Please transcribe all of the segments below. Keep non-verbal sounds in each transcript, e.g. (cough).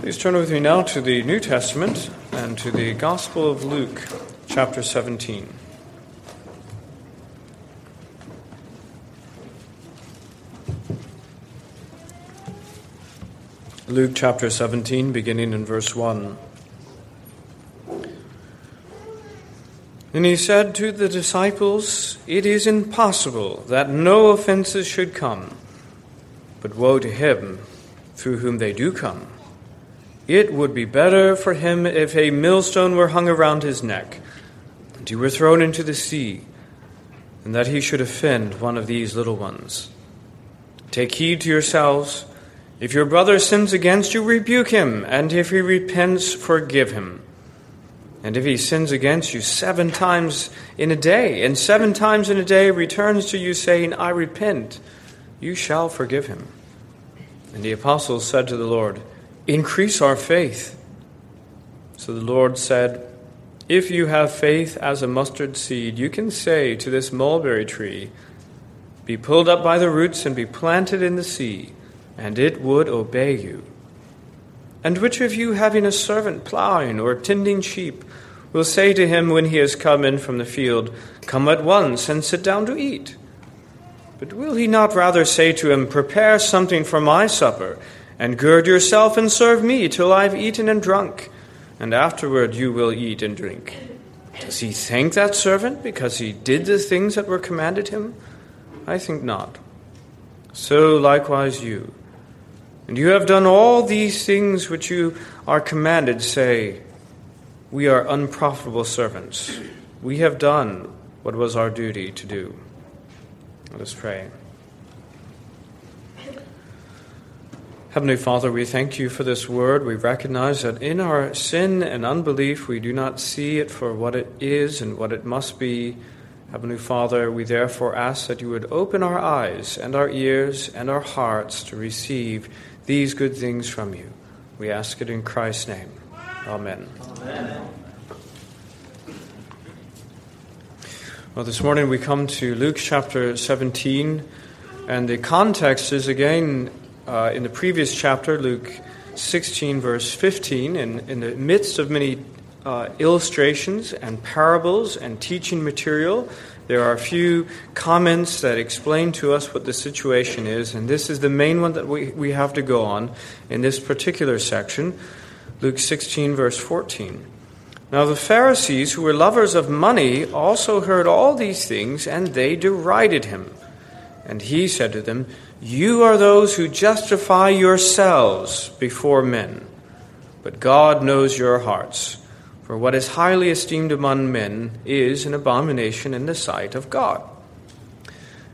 Please turn with me now to the New Testament and to the Gospel of Luke, chapter 17. Luke chapter 17, beginning in verse 1. And he said to the disciples, It is impossible that no offenses should come, but woe to him through whom they do come. It would be better for him if a millstone were hung around his neck, and he were thrown into the sea, and that he should offend one of these little ones. Take heed to yourselves. If your brother sins against you, rebuke him, and if he repents, forgive him. And if he sins against you seven times in a day, and seven times in a day returns to you saying, I repent, you shall forgive him. And the apostles said to the Lord, Increase our faith. So the Lord said, If you have faith as a mustard seed, you can say to this mulberry tree, Be pulled up by the roots and be planted in the sea, and it would obey you. And which of you, having a servant plowing or tending sheep, will say to him when he has come in from the field, Come at once and sit down to eat? But will he not rather say to him, Prepare something for my supper? And gird yourself and serve me till I have eaten and drunk, and afterward you will eat and drink. Does he thank that servant because he did the things that were commanded him? I think not. So likewise you. And you have done all these things which you are commanded, say, We are unprofitable servants. We have done what was our duty to do. Let us pray. Heavenly Father, we thank you for this word. We recognize that in our sin and unbelief, we do not see it for what it is and what it must be. Heavenly Father, we therefore ask that you would open our eyes and our ears and our hearts to receive these good things from you. We ask it in Christ's name. Amen. Amen. Well, this morning we come to Luke chapter 17, and the context is again uh, in the previous chapter, Luke 16, verse 15, in, in the midst of many uh, illustrations and parables and teaching material, there are a few comments that explain to us what the situation is, and this is the main one that we, we have to go on in this particular section. Luke 16, verse 14. Now the Pharisees, who were lovers of money, also heard all these things, and they derided him. And he said to them, you are those who justify yourselves before men, but God knows your hearts. For what is highly esteemed among men is an abomination in the sight of God.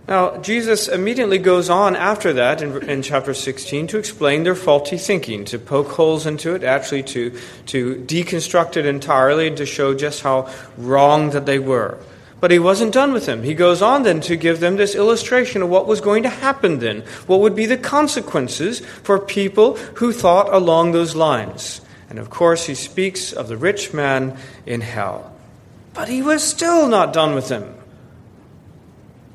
Now, Jesus immediately goes on after that in, in, chapter 16 to explain their faulty thinking, to poke holes into it, actually to, to deconstruct it entirely, to show just how wrong that they were. But he wasn't done with them. He goes on then to give them this illustration of what was going to happen then, what would be the consequences for people who thought along those lines. And of course, he speaks of the rich man in hell. But he was still not done with them.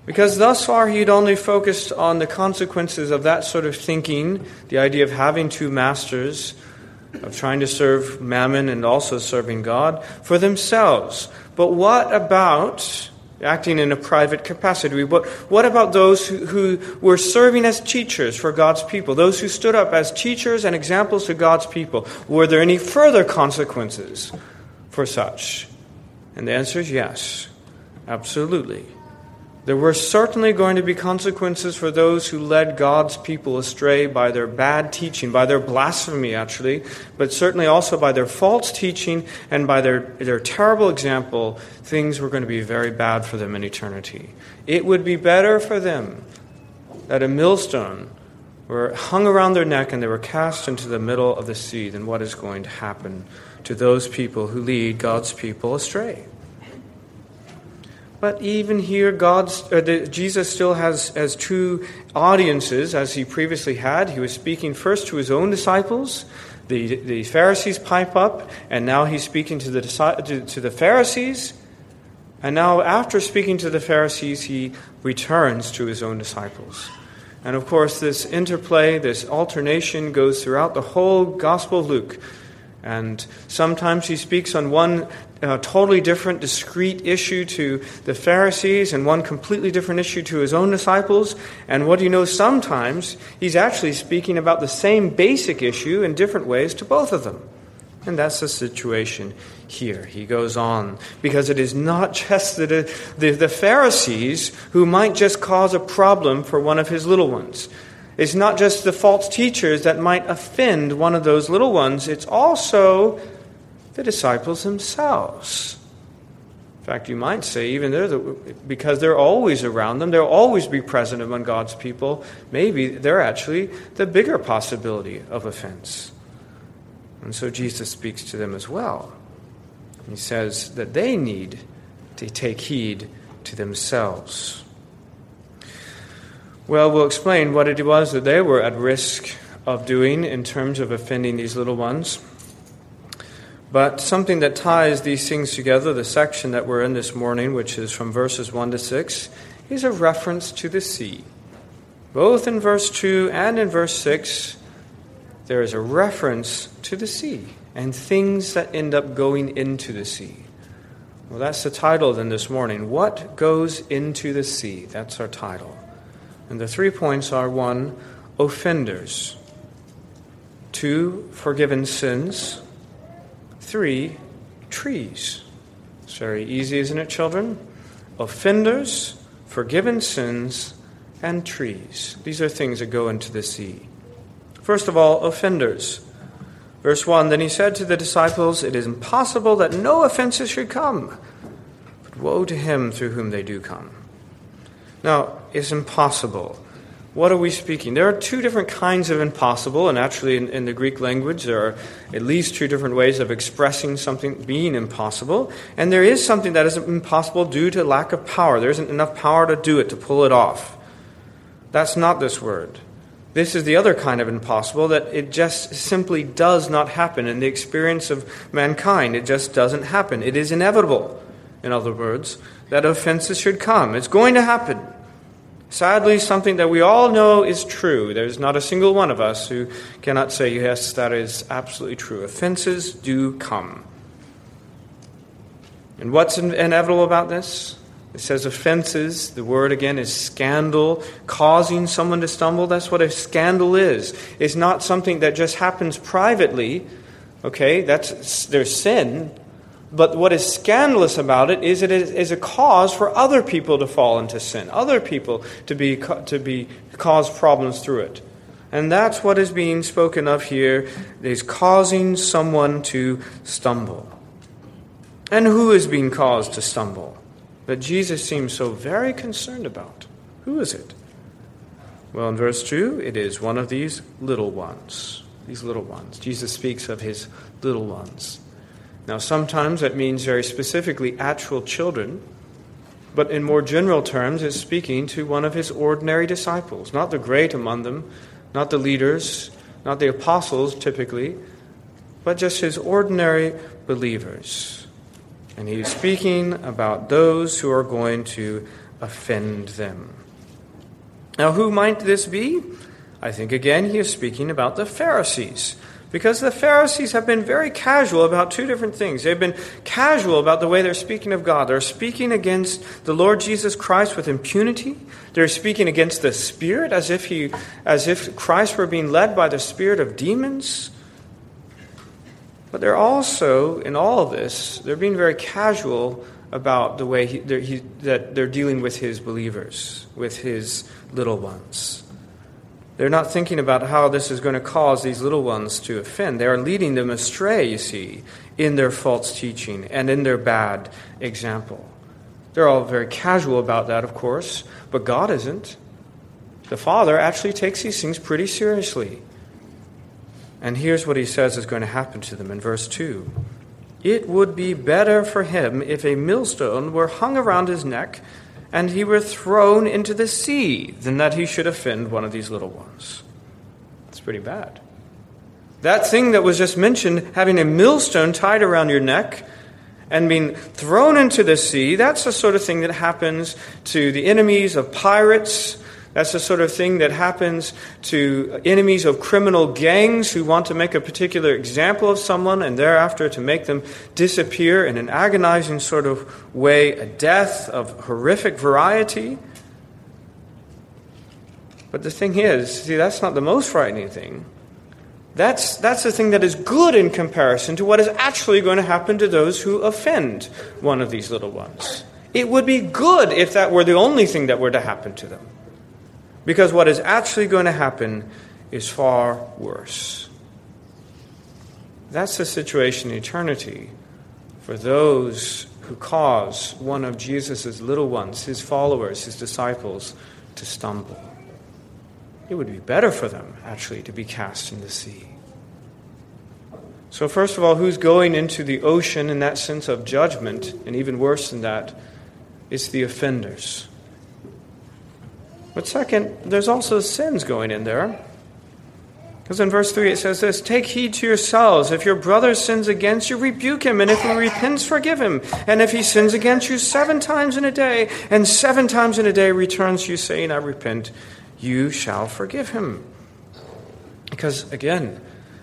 Because thus far he had only focused on the consequences of that sort of thinking, the idea of having two masters, of trying to serve mammon and also serving God for themselves. But what about acting in a private capacity? What, what about those who, who were serving as teachers for God's people? Those who stood up as teachers and examples to God's people? Were there any further consequences for such? And the answer is yes, absolutely. There were certainly going to be consequences for those who led God's people astray by their bad teaching, by their blasphemy, actually, but certainly also by their false teaching and by their, their terrible example. Things were going to be very bad for them in eternity. It would be better for them that a millstone were hung around their neck and they were cast into the middle of the sea than what is going to happen to those people who lead God's people astray. But even here, God's, the, Jesus still has as two audiences as he previously had. He was speaking first to his own disciples. The, the Pharisees pipe up, and now he's speaking to the, to, to the Pharisees. And now, after speaking to the Pharisees, he returns to his own disciples. And of course, this interplay, this alternation goes throughout the whole Gospel of Luke. And sometimes he speaks on one uh, totally different, discrete issue to the Pharisees and one completely different issue to his own disciples. And what do you know? Sometimes he's actually speaking about the same basic issue in different ways to both of them. And that's the situation here. He goes on, because it is not just the, the, the, Pharisees who might just cause a problem for one of his little ones. It's not just the false teachers that might offend one of those little ones, it's also the disciples themselves. In fact, you might say, even they're the, because they're always around them, they'll always be present among God's people, maybe they're actually the bigger possibility of offense. And so Jesus speaks to them as well. He says that they need to take heed to themselves. Well, we'll explain what it was that they were at risk of doing in terms of offending these little ones. But something that ties these things together, the section that we're in this morning, which is from verses 1 to 6, is a reference to the sea. Both in verse 2 and in verse 6, there is a reference to the sea and things that end up going into the sea. Well, that's the title then this morning. What goes into the sea? That's our title. And the three points are one, offenders, two, forgiven sins, three, trees. It's very easy, isn't it, children? Offenders, forgiven sins, and trees. These are things that go into the sea. First of all, offenders. Verse 1 Then he said to the disciples, It is impossible that no offenses should come, but woe to him through whom they do come. Now, it's impossible. What are we speaking? There are two different kinds of impossible, and actually, in, in, the Greek language, there are at least two different ways of expressing something being impossible. And there is something that is impossible due to lack of power. There isn't enough power to do it, to pull it off. That's not this word. This is the other kind of impossible that it just simply does not happen in the experience of mankind. It just doesn't happen. It is inevitable, in other words, that offenses should come. It's going to happen. Sadly, something that we all know is true. There's not a single one of us who cannot say, yes, that is absolutely true. Offenses do come. And what's inevitable about this? It says offenses. The word again is scandal, causing someone to stumble. That's what a scandal is. It's not something that just happens privately. Okay, that's there's sin. But what is scandalous about it is it is a cause for other people to fall into sin, other people to be to be cause problems through it. And that's what is being spoken of here is causing someone to stumble. And who is being caused to stumble? that Jesus seems so very concerned about. Who is it? Well, in verse 2, it is one of these little ones. These little ones. Jesus speaks of his little ones. Now, sometimes that means very specifically actual children, but in more general terms, it's speaking to one of his ordinary disciples, not the great among them, not the leaders, not the apostles typically, but just his ordinary believers. And he's speaking about those who are going to offend them. Now, who might this be? I think again he is speaking about the Pharisees. Because the Pharisees have been very casual about two different things. They've been casual about the way they're speaking of God. They're speaking against the Lord Jesus Christ with impunity. They're speaking against the Spirit as if he as if Christ were being led by the spirit of demons. But they're also, in all of this, they're being very casual about the way he, they're, he, that they're dealing with his believers, with his little ones. They're not thinking about how this is going to cause these little ones to offend. They are leading them astray, you see, in their false teaching and in their bad example. They're all very casual about that, of course, but God isn't. The Father actually takes these things pretty seriously. And here's what he says is going to happen to them in verse 2 It would be better for him if a millstone were hung around his neck and he were thrown into the sea than that he should offend one of these little ones. It's pretty bad. That thing that was just mentioned, having a millstone tied around your neck and being thrown into the sea, that's the sort of thing that happens to the enemies of pirates, That's the sort of thing that happens to enemies of criminal gangs who want to make a particular example of someone and thereafter to make them disappear in an agonizing sort of way, a death of horrific variety. But the thing is, see, that's not the most frightening thing. That's, that's the thing that is good in comparison to what is actually going to happen to those who offend one of these little ones. It would be good if that were the only thing that were to happen to them. Because what is actually going to happen is far worse. That's the situation in eternity for those who cause one of Jesus' little ones, his followers, his disciples, to stumble. It would be better for them, actually, to be cast in the sea. So, first of all, who's going into the ocean in that sense of judgment, and even worse than that, it's the offenders. But second, there's also sins going in there. Because in verse 3 it says this Take heed to yourselves. If your brother sins against you, rebuke him. And if he repents, forgive him. And if he sins against you seven times in a day, and seven times in a day returns you, saying, I repent, you shall forgive him. Because again,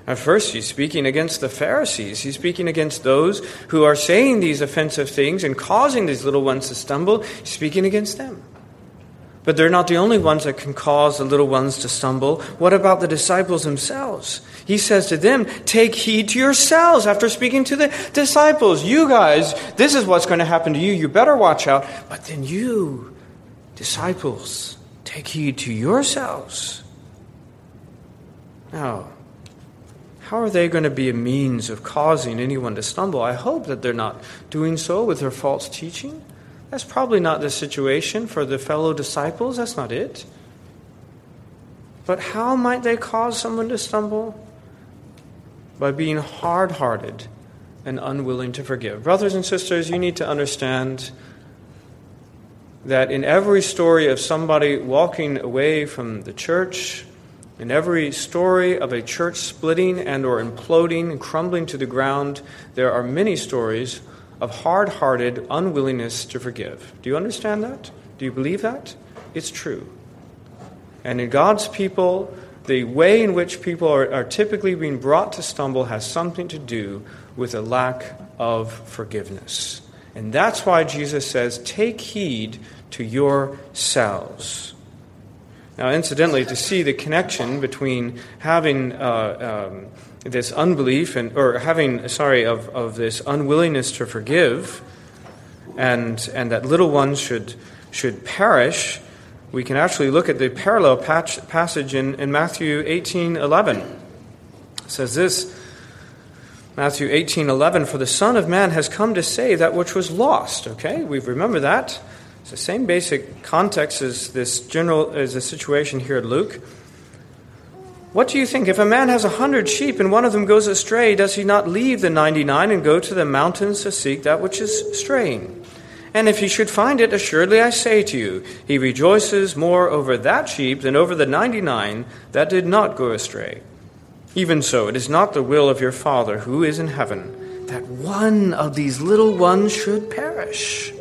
at first, he's speaking against the Pharisees. He's speaking against those who are saying these offensive things and causing these little ones to stumble. He's speaking against them. But they're not the only ones that can cause the little ones to stumble. What about the disciples themselves? He says to them, Take heed to yourselves after speaking to the disciples. You guys, this is what's going to happen to you. You better watch out. But then you, disciples, take heed to yourselves. Now, how are they going to be a means of causing anyone to stumble? I hope that they're not doing so with their false teaching. That's probably not the situation for the fellow disciples. That's not it. But how might they cause someone to stumble? By being hard hearted and unwilling to forgive. Brothers and sisters, you need to understand that in every story of somebody walking away from the church, in every story of a church splitting and or imploding and crumbling to the ground, there are many stories of hard hearted unwillingness to forgive. Do you understand that? Do you believe that? It's true. And in God's people, the way in which people are, are, typically being brought to stumble has something to do with a lack of forgiveness. And that's why Jesus says, Take heed to yourselves. Now, incidentally, to see the connection between having uh, um, this unbelief and or having sorry of, of this unwillingness to forgive and and that little ones should should perish we can actually look at the parallel patch, passage in, in Matthew 18 11 it says this Matthew 18 11 for the Son of Man has come to save that which was lost. Okay we remember that. It's the same basic context as this general as the situation here at Luke what do you think? If a man has a hundred sheep and one of them goes astray, does he not leave the ninety nine and go to the mountains to seek that which is straying? And if he should find it, assuredly I say to you, he rejoices more over that sheep than over the ninety nine that did not go astray. Even so, it is not the will of your Father who is in heaven that one of these little ones should perish.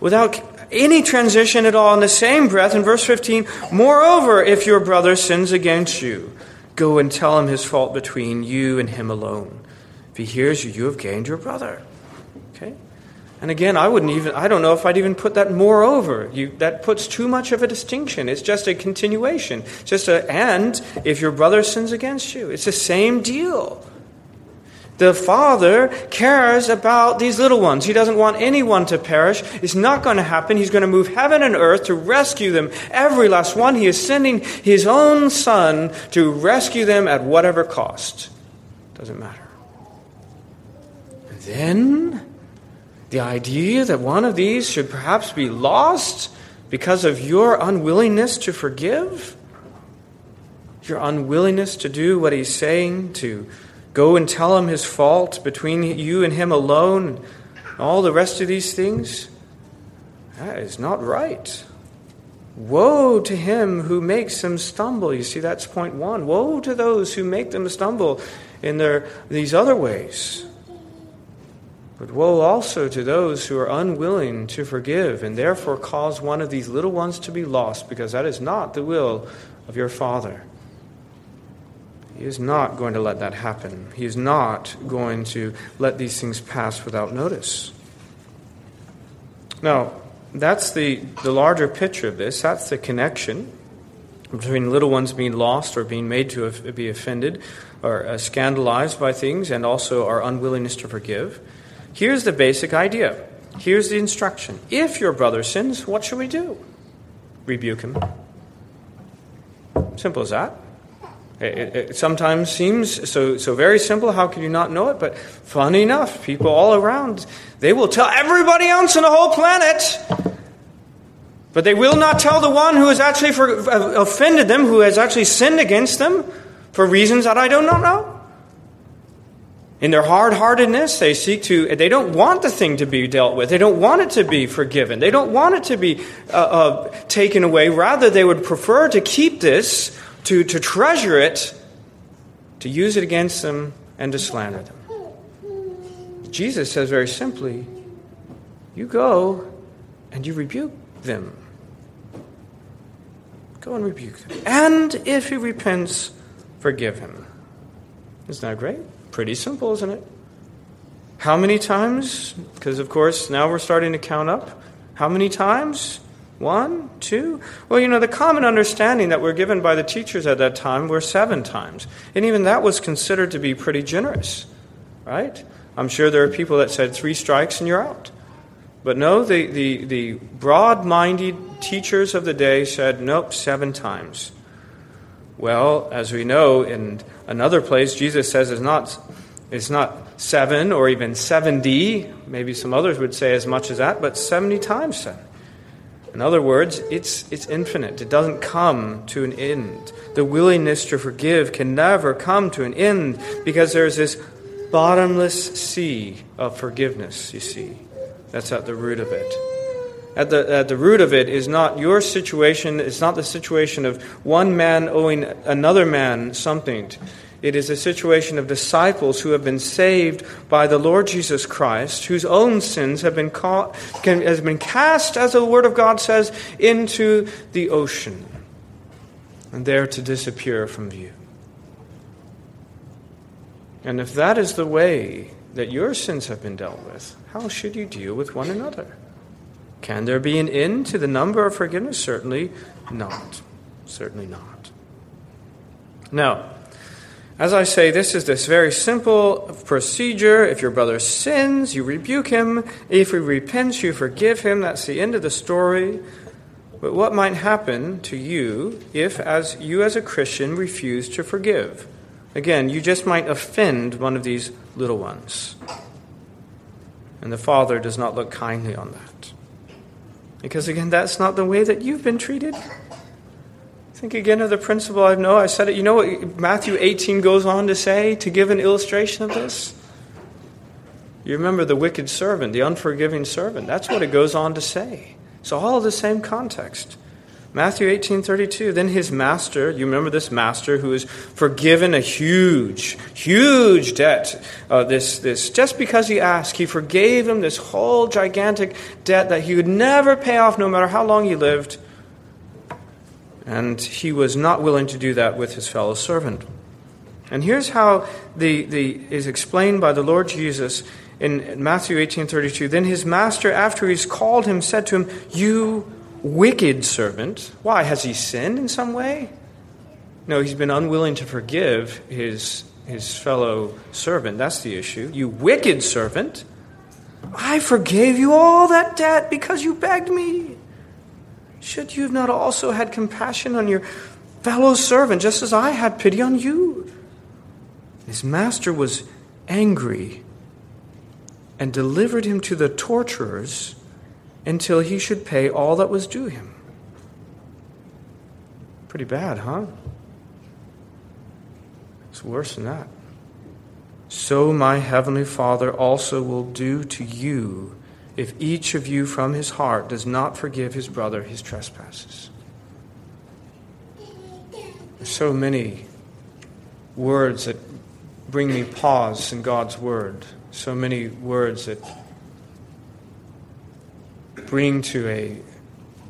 Without any transition at all in the same breath. In verse 15 moreover if your brother sins against you go and tell him his fault between you and him alone. If he hears you you have gained your brother. Okay? And again i wouldn't even i don't know if i'd even put that moreover. You, that puts too much of a distinction. It's just a continuation. Just a and if your brother sins against you it's the same deal the Father cares about these little ones. He doesn't want anyone to perish. It's not going to happen. He's going to move heaven and earth to rescue them, every last one. He is sending His own Son to rescue them at whatever cost. Doesn't matter. And then, the idea that one of these should perhaps be lost because of your unwillingness to forgive, your unwillingness to do what He's saying, to Go and tell him his fault between you and him alone, all the rest of these things. That is not right. Woe to him who makes them stumble. You see, that's point one. Woe to those who make them stumble in their, these other ways. But woe also to those who are unwilling to forgive and therefore cause one of these little ones to be lost, because that is not the will of your Father. He is not going to let that happen. He is not going to let these things pass without notice. Now, that's the, the larger picture of this. That's the connection between little ones being lost or being made to be offended or uh, scandalized by things and also our unwillingness to forgive. Here's the basic idea. Here's the instruction. If your brother sins, what should we do? Rebuke him. Simple as that. It, it, sometimes seems so, so very simple. How can you not know it? But funny enough, people all around, they will tell everybody else on the whole planet. But they will not tell the one who has actually for, uh, offended them, who has actually sinned against them for reasons that I do not know. In their hard heartedness, they seek to, they don't want the thing to be dealt with. They don't want it to be forgiven. They don't want it to be uh, uh, taken away. Rather, they would prefer to keep this, to, to treasure it, to use it against them, and to slander them. Jesus says very simply, You go and you rebuke them. Go and rebuke them. And if he repents, forgive him. Isn't that great? Pretty simple, isn't it? How many times? Because, of course, now we're starting to count up. How many times? One? Two? Well, you know, the common understanding that we're given by the teachers at that time were seven times. And even that was considered to be pretty generous, right? I'm sure there are people that said three strikes and you're out. But no, the, the, the broad minded teachers of the day said, nope, seven times. Well, as we know in another place, Jesus says it's not, it's not seven or even 70. Maybe some others would say as much as that, but 70 times seven. In other words, it's, it's infinite. It doesn't come to an end. The willingness to forgive can never come to an end because there's this bottomless sea of forgiveness, you see. That's at the root of it at the, at the root of it is not your situation, it's not the situation of one man owing another man something. It is a situation of disciples who have been saved by the Lord Jesus Christ, whose own sins have been, caught, can, has been cast, as the Word of God says, into the ocean, and there to disappear from view. And if that is the way that your sins have been dealt with, how should you deal with one another? Can there be an end to the number of forgiveness? Certainly not. Certainly not. Now, as I say, this is this very simple procedure. If your brother sins, you rebuke him. If he repents, you forgive him. That's the end of the story. But what might happen to you if, as you as a Christian, refuse to forgive? Again, you just might offend one of these little ones. And the Father does not look kindly on that. Because again, that's not the way that you've been treated. Think again of the principle I know. I said it. You know what Matthew 18 goes on to say to give an illustration of this? You remember the wicked servant, the unforgiving servant. That's what it goes on to say. So all the same context. Matthew 18:32 then his master you remember this master who is forgiven a huge huge debt uh, this this just because he asked he forgave him this whole gigantic debt that he would never pay off no matter how long he lived and he was not willing to do that with his fellow servant and here's how the, the is explained by the Lord Jesus in Matthew 18:32 then his master after he's called him said to him you wicked servant. Why? Has he sinned in some way? No, he's been unwilling to forgive his, his fellow servant. That's the issue. You wicked servant. I forgave you all that debt because you begged me. Should you have not also had compassion on your fellow servant, just as I had pity on you? His master was angry and delivered him to the torturers until he should pay all that was due him. Pretty bad, huh? It's worse than that. So my heavenly Father also will do to you if each of you from his heart does not forgive his brother his trespasses. So many words that bring me pause in God's Word. So many words that bring to a,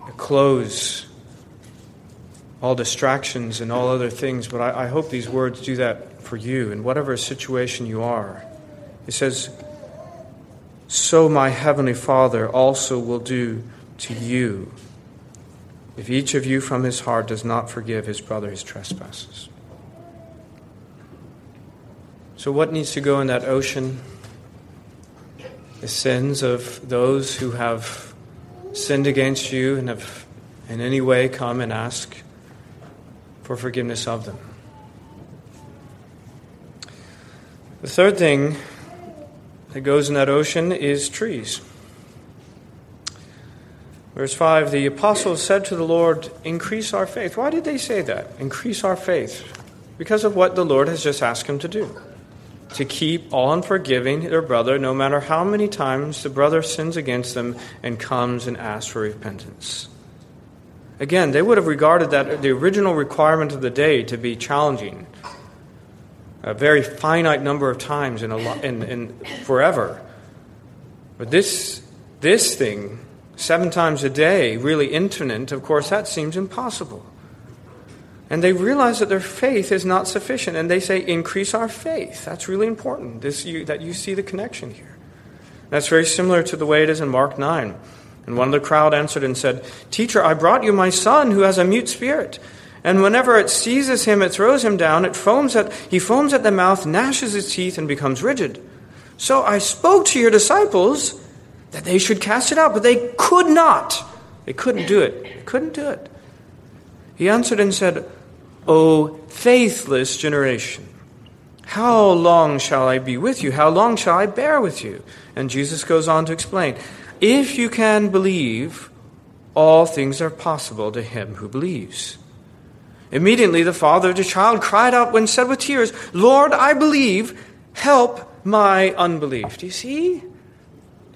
a close all distractions and all other things, but I, I hope these words do that for you in whatever situation you are. It says, So my heavenly Father also will do to you if each of you from his heart does not forgive his brother his trespasses. So, what needs to go in that ocean? The sins of those who have sinned against you and have in any way come and ask for forgiveness of them. The third thing that goes in that ocean is trees. Verse 5 The apostles said to the Lord, Increase our faith. Why did they say that? Increase our faith. Because of what the Lord has just asked them to do to keep on forgiving their brother, no matter how many times the brother sins against them and comes and asks for repentance. Again, they would have regarded that the original requirement of the day to be challenging, a very finite number of times in, a lo- in, in forever. But this, this thing, seven times a day, really infinite, of course, that seems impossible. And they realize that their faith is not sufficient, and they say, increase our faith. That's really important, this, you, that you see the connection here. That's very similar to the way it is in Mark 9. And one of the crowd answered and said, Teacher, I brought you my son who has a mute spirit. And whenever it seizes him, it throws him down, it foams at, he foams at the mouth, gnashes his teeth, and becomes rigid. So I spoke to your disciples that they should cast it out, but they could not. They couldn't do it. They couldn't do it. He answered and said, O faithless generation, how long shall I be with you? How long shall I bear with you? And Jesus goes on to explain if you can believe, all things are possible to him who believes. Immediately the father of the child cried out and said with tears, Lord, I believe, help my unbelief. Do you see? I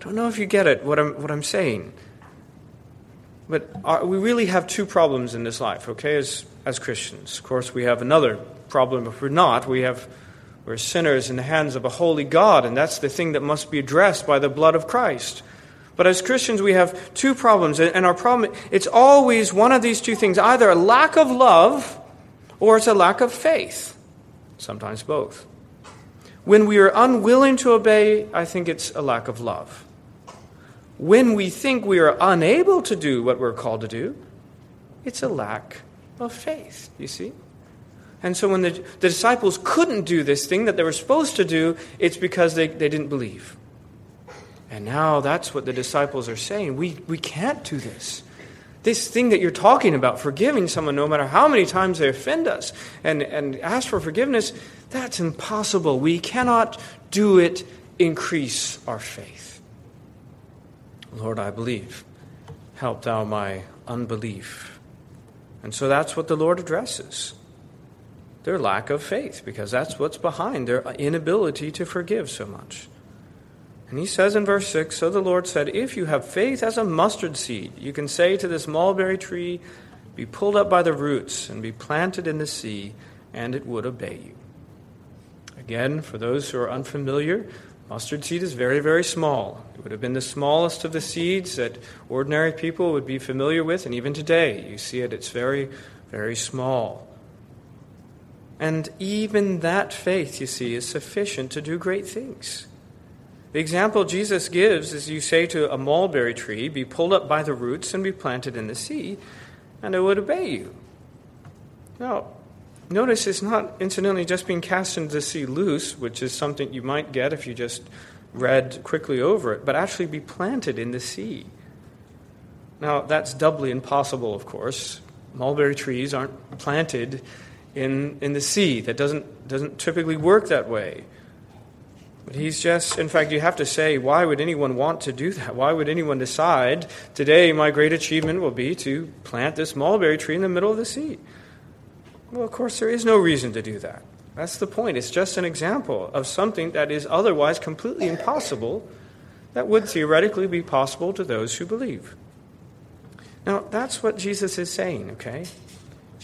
don't know if you get it, what I'm, what I'm saying. But our, we really have two problems in this life, okay, as, as Christians. Of course, we have another problem if we're not. We have, we're sinners in the hands of a holy God, and that's the thing that must be addressed by the blood of Christ. But as Christians, we have two problems. And our problem, it's always one of these two things either a lack of love or it's a lack of faith. Sometimes both. When we are unwilling to obey, I think it's a lack of love. When we think we are unable to do what we're called to do, it's a lack of faith, you see? And so when the, the disciples couldn't do this thing that they were supposed to do, it's because they, they didn't believe. And now that's what the disciples are saying. We, we can't do this. This thing that you're talking about, forgiving someone no matter how many times they offend us and, and ask for forgiveness, that's impossible. We cannot do it. Increase our faith. Lord, I believe. Help thou my unbelief. And so that's what the Lord addresses their lack of faith, because that's what's behind their inability to forgive so much. And he says in verse 6 So the Lord said, If you have faith as a mustard seed, you can say to this mulberry tree, Be pulled up by the roots and be planted in the sea, and it would obey you. Again, for those who are unfamiliar, mustard seed is very, very small. It would have been the smallest of the seeds that ordinary people would be familiar with, and even today, you see it, it's very, very small. And even that faith, you see, is sufficient to do great things. The example Jesus gives is you say to a mulberry tree, Be pulled up by the roots and be planted in the sea, and it would obey you. Now, notice it's not incidentally just being cast into the sea loose, which is something you might get if you just read quickly over it, but actually be planted in the sea. Now, that's doubly impossible, of course. Mulberry trees aren't planted in, in the sea. That doesn't, doesn't typically work that way. But he's just, in fact, you have to say, why would anyone want to do that? Why would anyone decide, today my great achievement will be to plant this mulberry tree in the middle of the sea? Well, of course, there is no reason to do that. That's the point. It's just an example of something that is otherwise completely impossible that would theoretically be possible to those who believe. Now, that's what Jesus is saying, okay?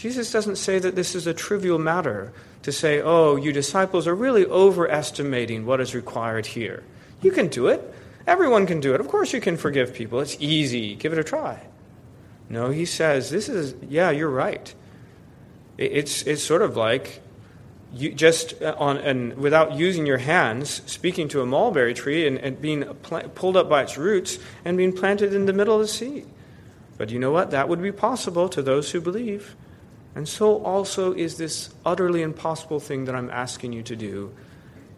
Jesus doesn't say that this is a trivial matter to say, oh, you disciples are really overestimating what is required here. You can do it. Everyone can do it. Of course, you can forgive people. It's easy. Give it a try. No, he says, this is, yeah, you're right. It's, it's sort of like you just uh, on and without using your hands, speaking to a mulberry tree and, and being pl- pulled up by its roots and being planted in the middle of the sea. But you know what? That would be possible to those who believe. And so also is this utterly impossible thing that I'm asking you to do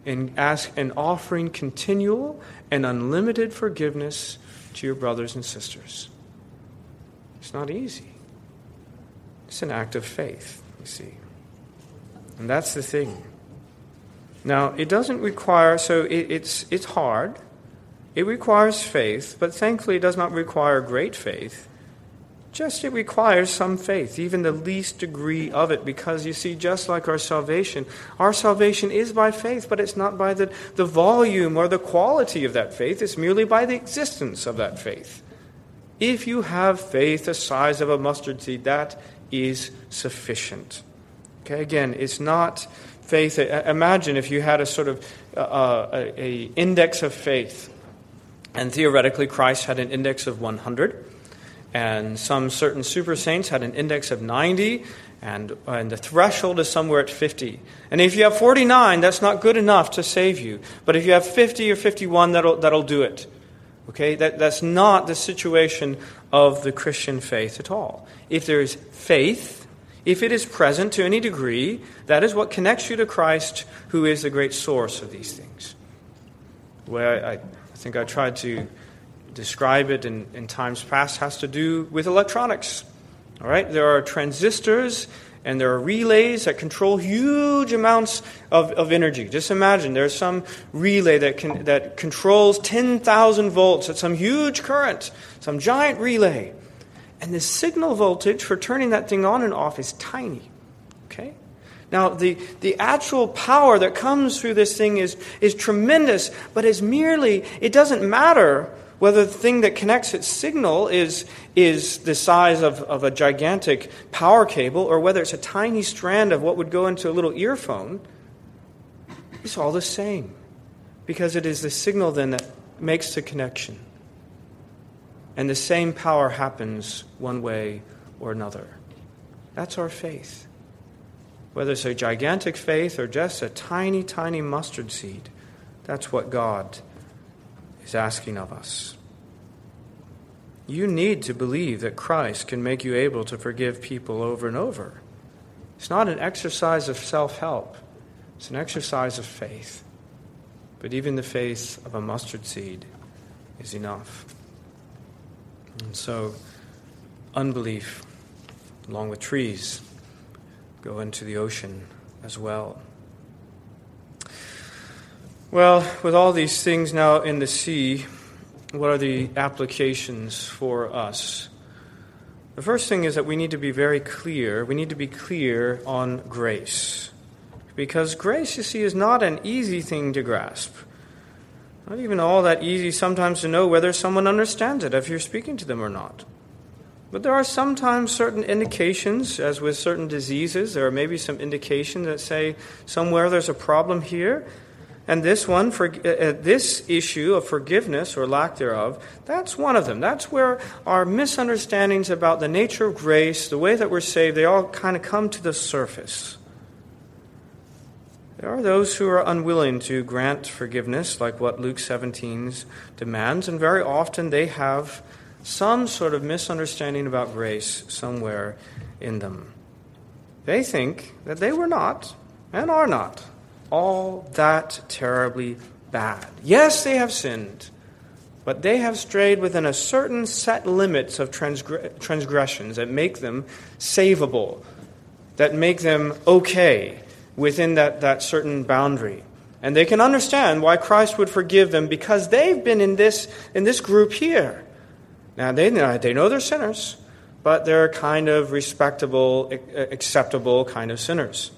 in ask and offering continual and unlimited forgiveness to your brothers and sisters. It's not easy. It's an act of faith, you see. And that's the thing. Now, it doesn't require, so it, it's, it's hard. It requires faith, but thankfully it does not require great faith. Just it requires some faith, even the least degree of it, because you see, just like our salvation, our salvation is by faith, but it's not by the, the volume or the quality of that faith, it's merely by the existence of that faith. If you have faith the size of a mustard seed, that is sufficient. Okay, again, it's not faith. Imagine if you had a sort of uh, uh, a, a index of faith, and theoretically Christ had an index of 100, and some certain super saints had an index of 90, and, and the threshold is somewhere at 50. And if you have 49, that's not good enough to save you. But if you have 50 or 51, that'll, that'll do it. Okay? That, that's not the situation of the Christian faith at all. If there is faith, if it is present to any degree, that is what connects you to Christ, who is the great source of these things. Where I, I think I tried to describe it in, in times past has to do with electronics. All right, there are transistors and there are relays that control huge amounts of, of energy. Just imagine there's some relay that, can, that controls 10,000 volts at some huge current, some giant relay. And the signal voltage for turning that thing on and off is tiny. Okay? Now, the, the actual power that comes through this thing is, is tremendous, but it's merely, it doesn't matter whether the thing that connects its signal is, is the size of, of a gigantic power cable or whether it's a tiny strand of what would go into a little earphone. It's all the same because it is the signal then that makes the connection. And the same power happens one way or another. That's our faith. Whether it's a gigantic faith or just a tiny, tiny mustard seed, that's what God is asking of us. You need to believe that Christ can make you able to forgive people over and over. It's not an exercise of self help, it's an exercise of faith. But even the faith of a mustard seed is enough. And so, unbelief, along with trees, go into the ocean as well. Well, with all these things now in the sea, what are the applications for us? The first thing is that we need to be very clear. We need to be clear on grace. Because grace, you see, is not an easy thing to grasp. Not even all that easy sometimes to know whether someone understands it if you're speaking to them or not. But there are sometimes certain indications, as with certain diseases, there are maybe some indications that say somewhere there's a problem here. And this one, for, uh, uh, this issue of forgiveness or lack thereof, that's one of them. That's where our misunderstandings about the nature of grace, the way that we're saved, they all kind of come to the surface. There are those who are unwilling to grant forgiveness, like what Luke 17 demands, and very often they have some sort of misunderstanding about grace somewhere in them. They think that they were not, and are not, all that terribly bad. Yes, they have sinned, but they have strayed within a certain set limits of transgressions that make them savable, that make them okay within that, that certain boundary. And they can understand why Christ would forgive them because they've been in this, in this group here. Now, they, they know they're sinners, but they're kind of respectable, acceptable kind of sinners.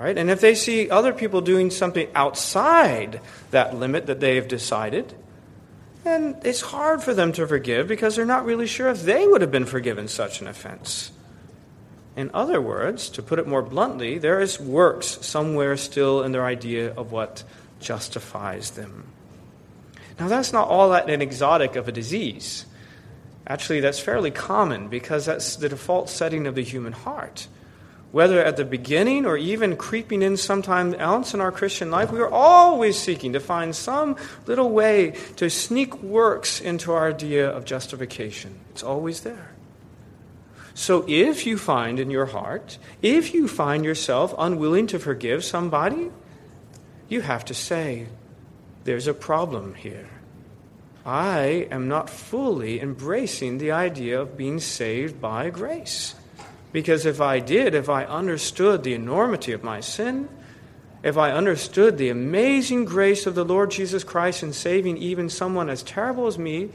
All right? And if they see other people doing something outside that limit that they've decided, then it's hard for them to forgive because they're not really sure if they would have been forgiven such an offense. In other words, to put it more bluntly, there is works somewhere still in their idea of what justifies them. Now, that's not all that an exotic of a disease. Actually, that's fairly common because that's the default setting of the human heart. Whether at the beginning or even creeping in sometime else in our Christian life, we are always seeking to find some little way to sneak works into our idea of justification. It's always there. So if you find in your heart, if you find yourself unwilling to forgive somebody, you have to say, there's a problem here. I am not fully embracing the idea of being saved by grace. Because if I did, if I understood the enormity of my sin, if I understood the amazing grace of the Lord Jesus Christ in saving even someone as terrible as me,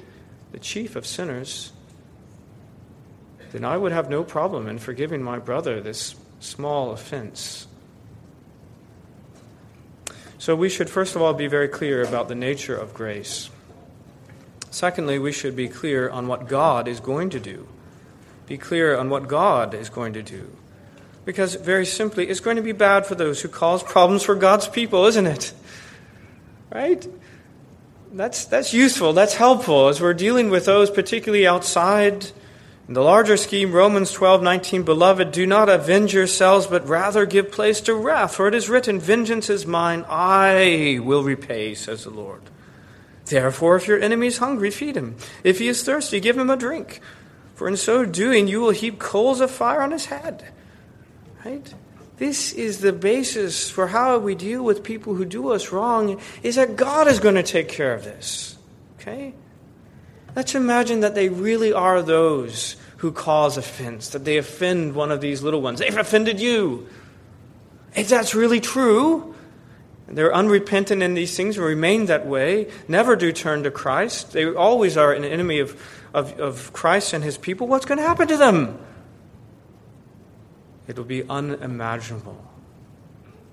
the chief of sinners, then I would have no problem in forgiving my brother this small offense. So we should, first of all, be very clear about the nature of grace. Secondly, we should be clear on what God is going to do. Be clear on what God is going to do. Because, very simply, it's going to be bad for those who cause problems for God's people, isn't it? Right? That's, that's useful, that's helpful as we're dealing with those particularly outside in the larger scheme, Romans 12, 19, Beloved, do not avenge yourselves, but rather give place to wrath. For it is written, Vengeance is mine, I will repay, says the Lord. Therefore, if your enemy is hungry, feed him. If he is thirsty, give him a drink. For in so doing, you will heap coals of fire on his head. Right? This is the basis for how we deal with people who do us wrong, is that God is going to take care of this. Okay? Let's imagine that they really are those who cause offense, that they offend one of these little ones. They've offended you. If that's really true, and they're unrepentant in these things and remain that way, never do turn to Christ, they always are an enemy of, of, of Christ and his people, what's going to happen to them? It'll be unimaginable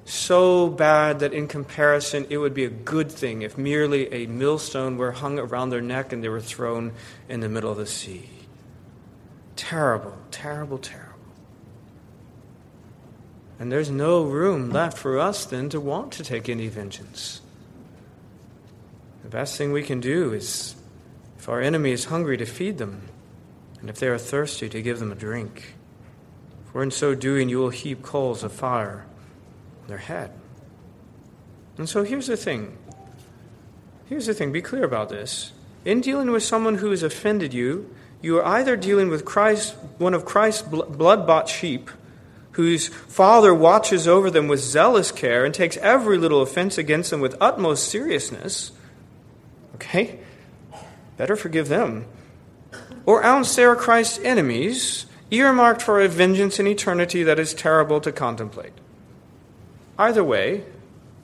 so bad that in comparison it would be a good thing if merely a millstone were hung around their neck and they were thrown in the middle of the sea. Terrible, terrible, terrible. And there's no room left for us then to want to take any vengeance. The best thing we can do is, if our enemy is hungry, to feed them, and if they are thirsty, to give them a drink. For in so doing, you will heap coals of fire on their head. And so here's the thing. Here's the thing. Be clear about this. In dealing with someone who has offended you, you are either dealing with Christ, one of Christ's blood bought sheep, whose father watches over them with zealous care and takes every little offense against them with utmost seriousness. Okay? Better forgive them. Or else they are Christ's enemies, earmarked for a vengeance in eternity that is terrible to contemplate. Either way,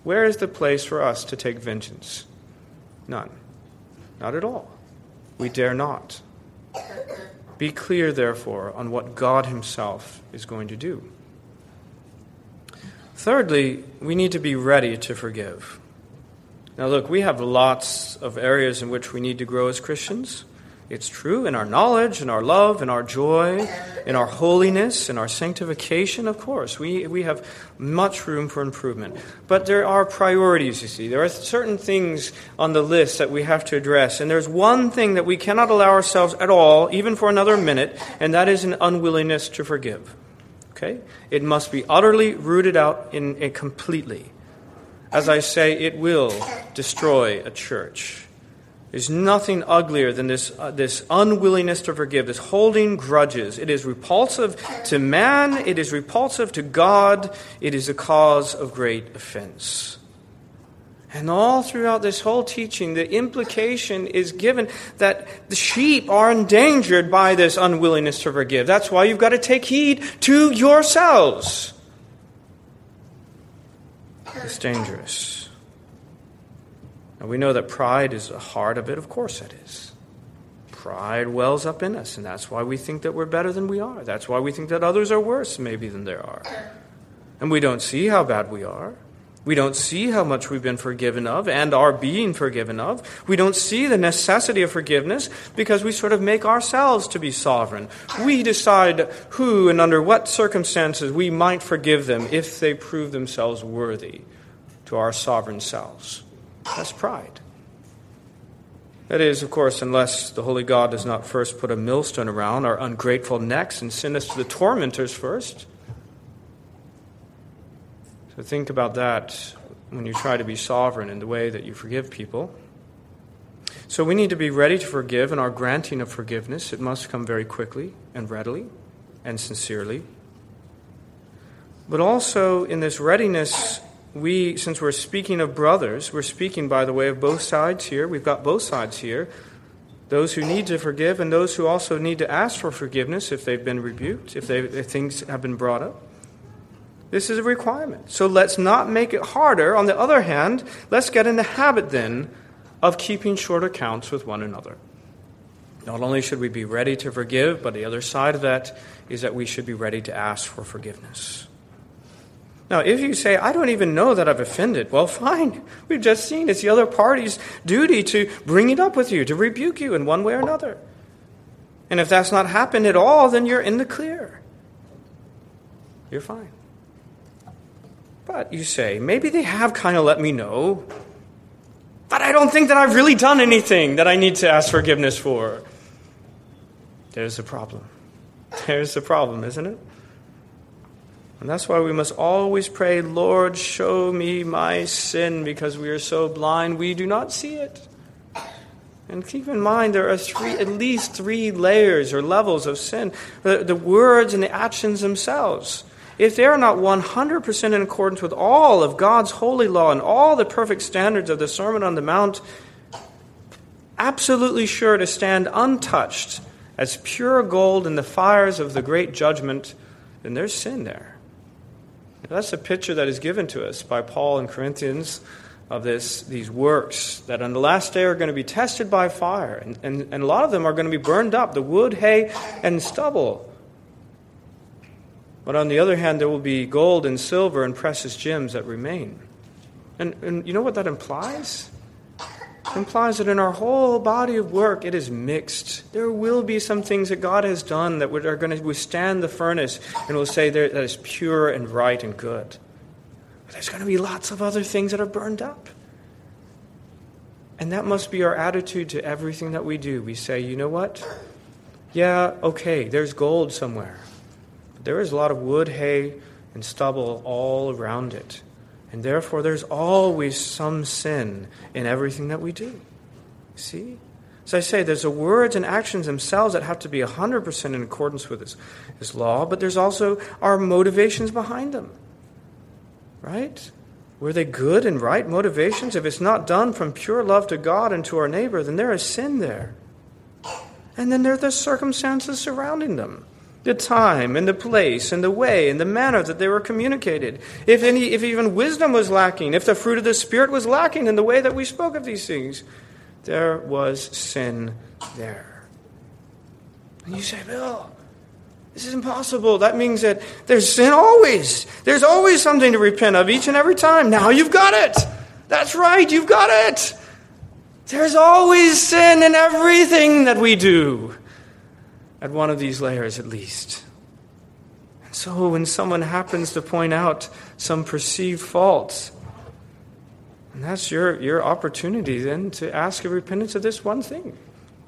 where is the place for us to take vengeance? None. Not at all. We dare not. Be clear, therefore, on what God Himself is going to do. Thirdly, we need to be ready to forgive. Now, look, we have lots of areas in which we need to grow as Christians. It's true in our knowledge, in our love, in our joy, in our holiness, in our sanctification, of course. We, we have much room for improvement. But there are priorities, you see. There are certain things on the list that we have to address. And there's one thing that we cannot allow ourselves at all, even for another minute, and that is an unwillingness to forgive. Okay? It must be utterly rooted out in, in completely. As I say, it will destroy a church. There's nothing uglier than this, uh, this unwillingness to forgive, this holding grudges. It is repulsive to man, it is repulsive to God, it is a cause of great offense. And all throughout this whole teaching, the implication is given that the sheep are endangered by this unwillingness to forgive. That's why you've got to take heed to yourselves. It's dangerous. And we know that pride is the heart of it. Of course it is. Pride wells up in us, and that's why we think that we're better than we are. That's why we think that others are worse, maybe, than they are. And we don't see how bad we are. We don't see how much we've been forgiven of and are being forgiven of. We don't see the necessity of forgiveness because we sort of make ourselves to be sovereign. We decide who and under what circumstances we might forgive them if they prove themselves worthy to our sovereign selves. That's pride. That is, of course, unless the Holy God does not first put a millstone around our ungrateful necks and send us to the tormentors first. So think about that when you try to be sovereign in the way that you forgive people. So we need to be ready to forgive, and our granting of forgiveness, it must come very quickly and readily and sincerely. But also in this readiness, we, since we're speaking of brothers, we're speaking, by the way, of both sides here. We've got both sides here those who need to forgive and those who also need to ask for forgiveness if they've been rebuked, if, they, if things have been brought up. This is a requirement. So let's not make it harder. On the other hand, let's get in the habit then of keeping short accounts with one another. Not only should we be ready to forgive, but the other side of that is that we should be ready to ask for forgiveness. Now, if you say, I don't even know that I've offended, well, (laughs) fine. We've just seen it's the other party's duty to bring it up with you, to rebuke you in one way or another. And if that's not happened at all, then you're in the clear. You're fine. But you say, maybe they have kind of let me know, but I don't think that I've really done anything that I need to ask forgiveness for. There's a problem. (laughs) There's a problem, isn't it? And that's why we must always pray, Lord, show me my sin, because we are so blind we do not see it. And keep in mind, there are three, at least three layers or levels of sin the, the words and the actions themselves if they are not 100% in accordance with all of God's holy law and all the perfect standards of the Sermon on the Mount, absolutely sure to stand untouched as pure gold in the fires of the great judgment, then there's sin there. That's a picture that is given to us by Paul in Corinthians of this, these works that on the last day are going to be tested by fire. And, and, and a lot of them are going to be burned up the wood, hay, and stubble. But on the other hand, there will be gold and silver and precious gems that remain. And, and you know what that implies? It implies that in our whole body of work, it is mixed. There will be some things that God has done that are going to withstand the furnace and will say that is pure and right and good. But there's going to be lots of other things that are burned up. And that must be our attitude to everything that we do. We say, you know what? Yeah, okay, there's gold somewhere. There is a lot of wood, hay, and stubble all around it. And therefore, there's always some sin in everything that we do. See? As I say, there's the words and actions themselves that have to be 100% in accordance with this, this law, but there's also our motivations behind them. Right? Were they good and right motivations? If it's not done from pure love to God and to our neighbor, then there is sin there. And then there are the circumstances surrounding them the time and the place and the way and the manner that they were communicated. If any if even wisdom was lacking, if the fruit of the spirit was lacking in the way that we spoke of these things, there was sin there. And you say, Bill, this is impossible. That means that there's sin always. There's always something to repent of each and every time. Now you've got it. That's right, you've got it. There's always sin in everything that we do at one of these layers at least. And so when someone happens to point out some perceived fault, and that's your, your opportunity then to ask a repentance of this one thing.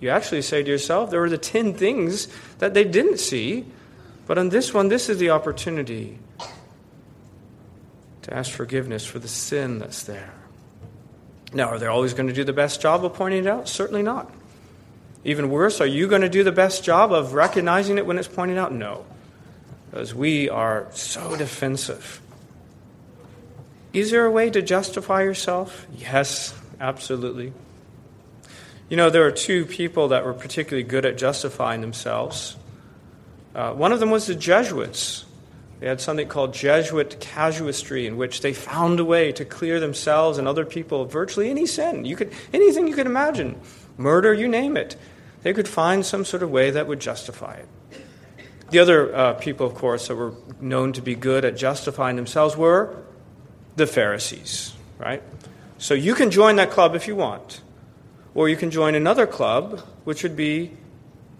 You actually say to yourself, there were the 10 things that they didn't see, but on this one, this is the opportunity to ask forgiveness for the sin that's there. Now, are they always going to do the best job of pointing it out? Certainly not. Even worse, are you going to do the best job of recognizing it when it's pointed out? No. Because we are so defensive. Is there a way to justify yourself? Yes, absolutely. You know, there are two people that were particularly good at justifying themselves. Uh, one of them was the Jesuits. They had something called Jesuit casuistry, in which they found a way to clear themselves and other people of virtually any sin. You could, anything you could imagine murder, you name it. They could find some sort of way that would justify it. The other uh, people, of course, that were known to be good at justifying themselves were the Pharisees, right? So you can join that club if you want. Or you can join another club, which would be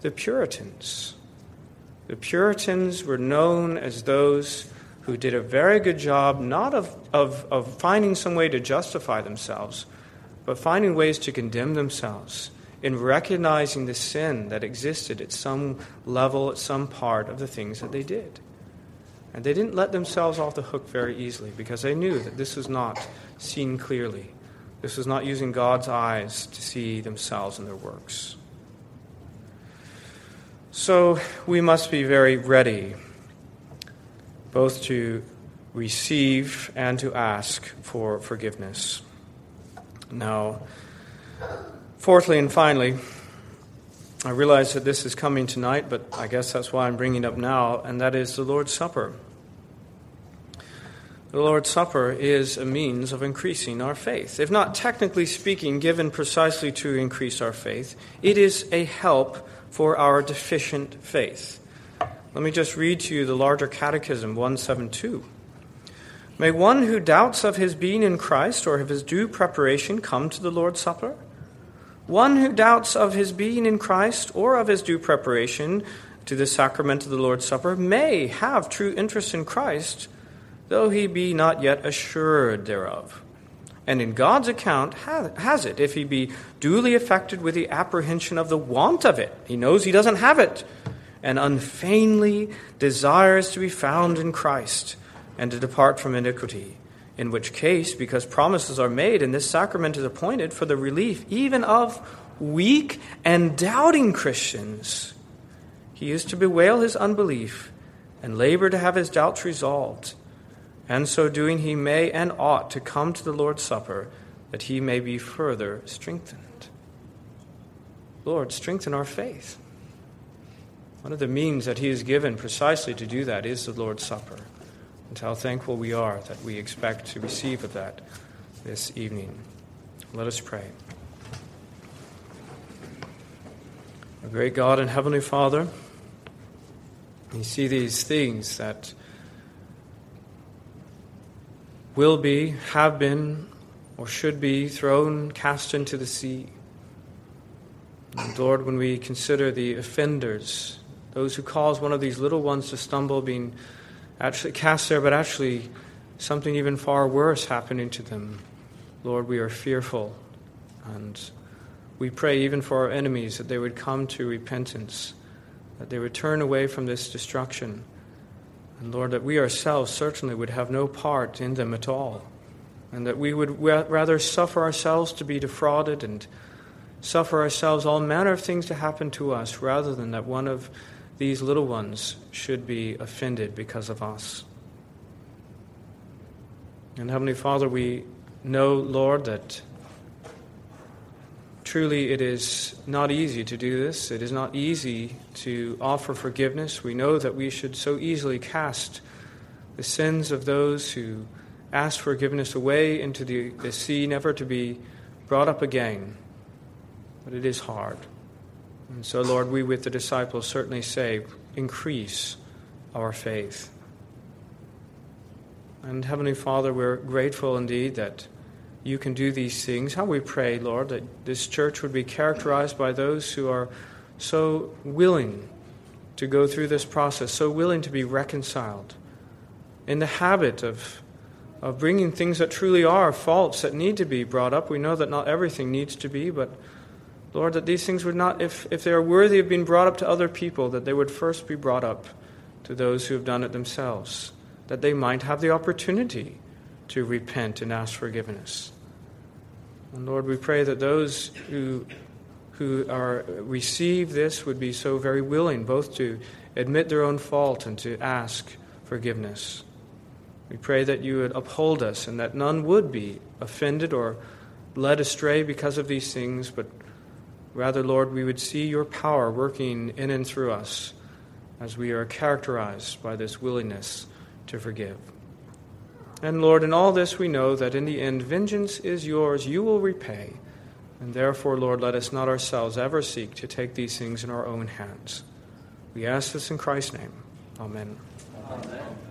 the Puritans. The Puritans were known as those who did a very good job not of, of, of finding some way to justify themselves, but finding ways to condemn themselves in recognizing the sin that existed at some level, at some part of the things that they did. And they didn't let themselves off the hook very easily because they knew that this was not seen clearly. This was not using God's eyes to see themselves and their works. So we must be very ready both to receive and to ask for forgiveness. Now, fourthly and finally, I realize that this is coming tonight, but I guess that's why I'm bringing it up now, and that is the Lord's Supper. The Lord's Supper is a means of increasing our faith. If not technically speaking, given precisely to increase our faith, it is a help for our deficient faith. Let me just read to you the larger catechism 172. May one who doubts of his being in Christ or of his due preparation come to the Lord's Supper? One who doubts of his being in Christ or of his due preparation to the sacrament of the Lord's Supper may have true interest in Christ though he be not yet assured thereof. And in God's account has it, if he be duly affected with the apprehension of the want of it. He knows he doesn't have it, and unfeignedly desires to be found in Christ and to depart from iniquity. In which case, because promises are made and this sacrament is appointed for the relief even of weak and doubting Christians, he is to bewail his unbelief and labor to have his doubts resolved and so doing, he may and ought to come to the Lord's Supper that he may be further strengthened. Lord, strengthen our faith. One of the means that he has given precisely to do that is the Lord's Supper. And how thankful we are that we expect to receive of that this evening. Let us pray. Our great God and Heavenly Father, we see these things that will be, have been, or should be thrown, cast into the sea. And Lord, when we consider the offenders, those who cause one of these little ones to stumble, being actually cast there, but actually something even far worse happening to them, Lord, we are fearful. And we pray even for our enemies that they would come to repentance, that they would turn away from this destruction and Lord, that we ourselves certainly would have no part in them at all. And that we would rather suffer ourselves to be defrauded and suffer ourselves all manner of things to happen to us rather than that one of these little ones should be offended because of us. And Heavenly Father, we know, Lord, that Truly, it is not easy to do this. It is not easy to offer forgiveness. We know that we should so easily cast the sins of those who ask forgiveness away into the, the sea, never to be brought up again. But it is hard. And so, Lord, we with the disciples certainly say, increase our faith. And Heavenly Father, we're grateful indeed that you can do these things. How we pray, Lord, that this church would be characterized by those who are so willing to go through this process, so willing to be reconciled, in the habit of, of bringing things that truly are faults that need to be brought up. We know that not everything needs to be, but Lord, that these things would not, if, if they are worthy of being brought up to other people, that they would first be brought up to those who have done it themselves, that they might have the opportunity to repent and ask forgiveness. And Lord, we pray that those who, who are, receive this would be so very willing both to admit their own fault and to ask forgiveness. We pray that you would uphold us and that none would be offended or led astray because of these things, but rather, Lord, we would see your power working in and through us as we are characterized by this willingness to forgive. And Lord, in all this we know that in the end, vengeance is yours, you will repay. And therefore, Lord, let us not ourselves ever seek to take these things in our own hands. We ask this in Christ's name. Amen. Amen.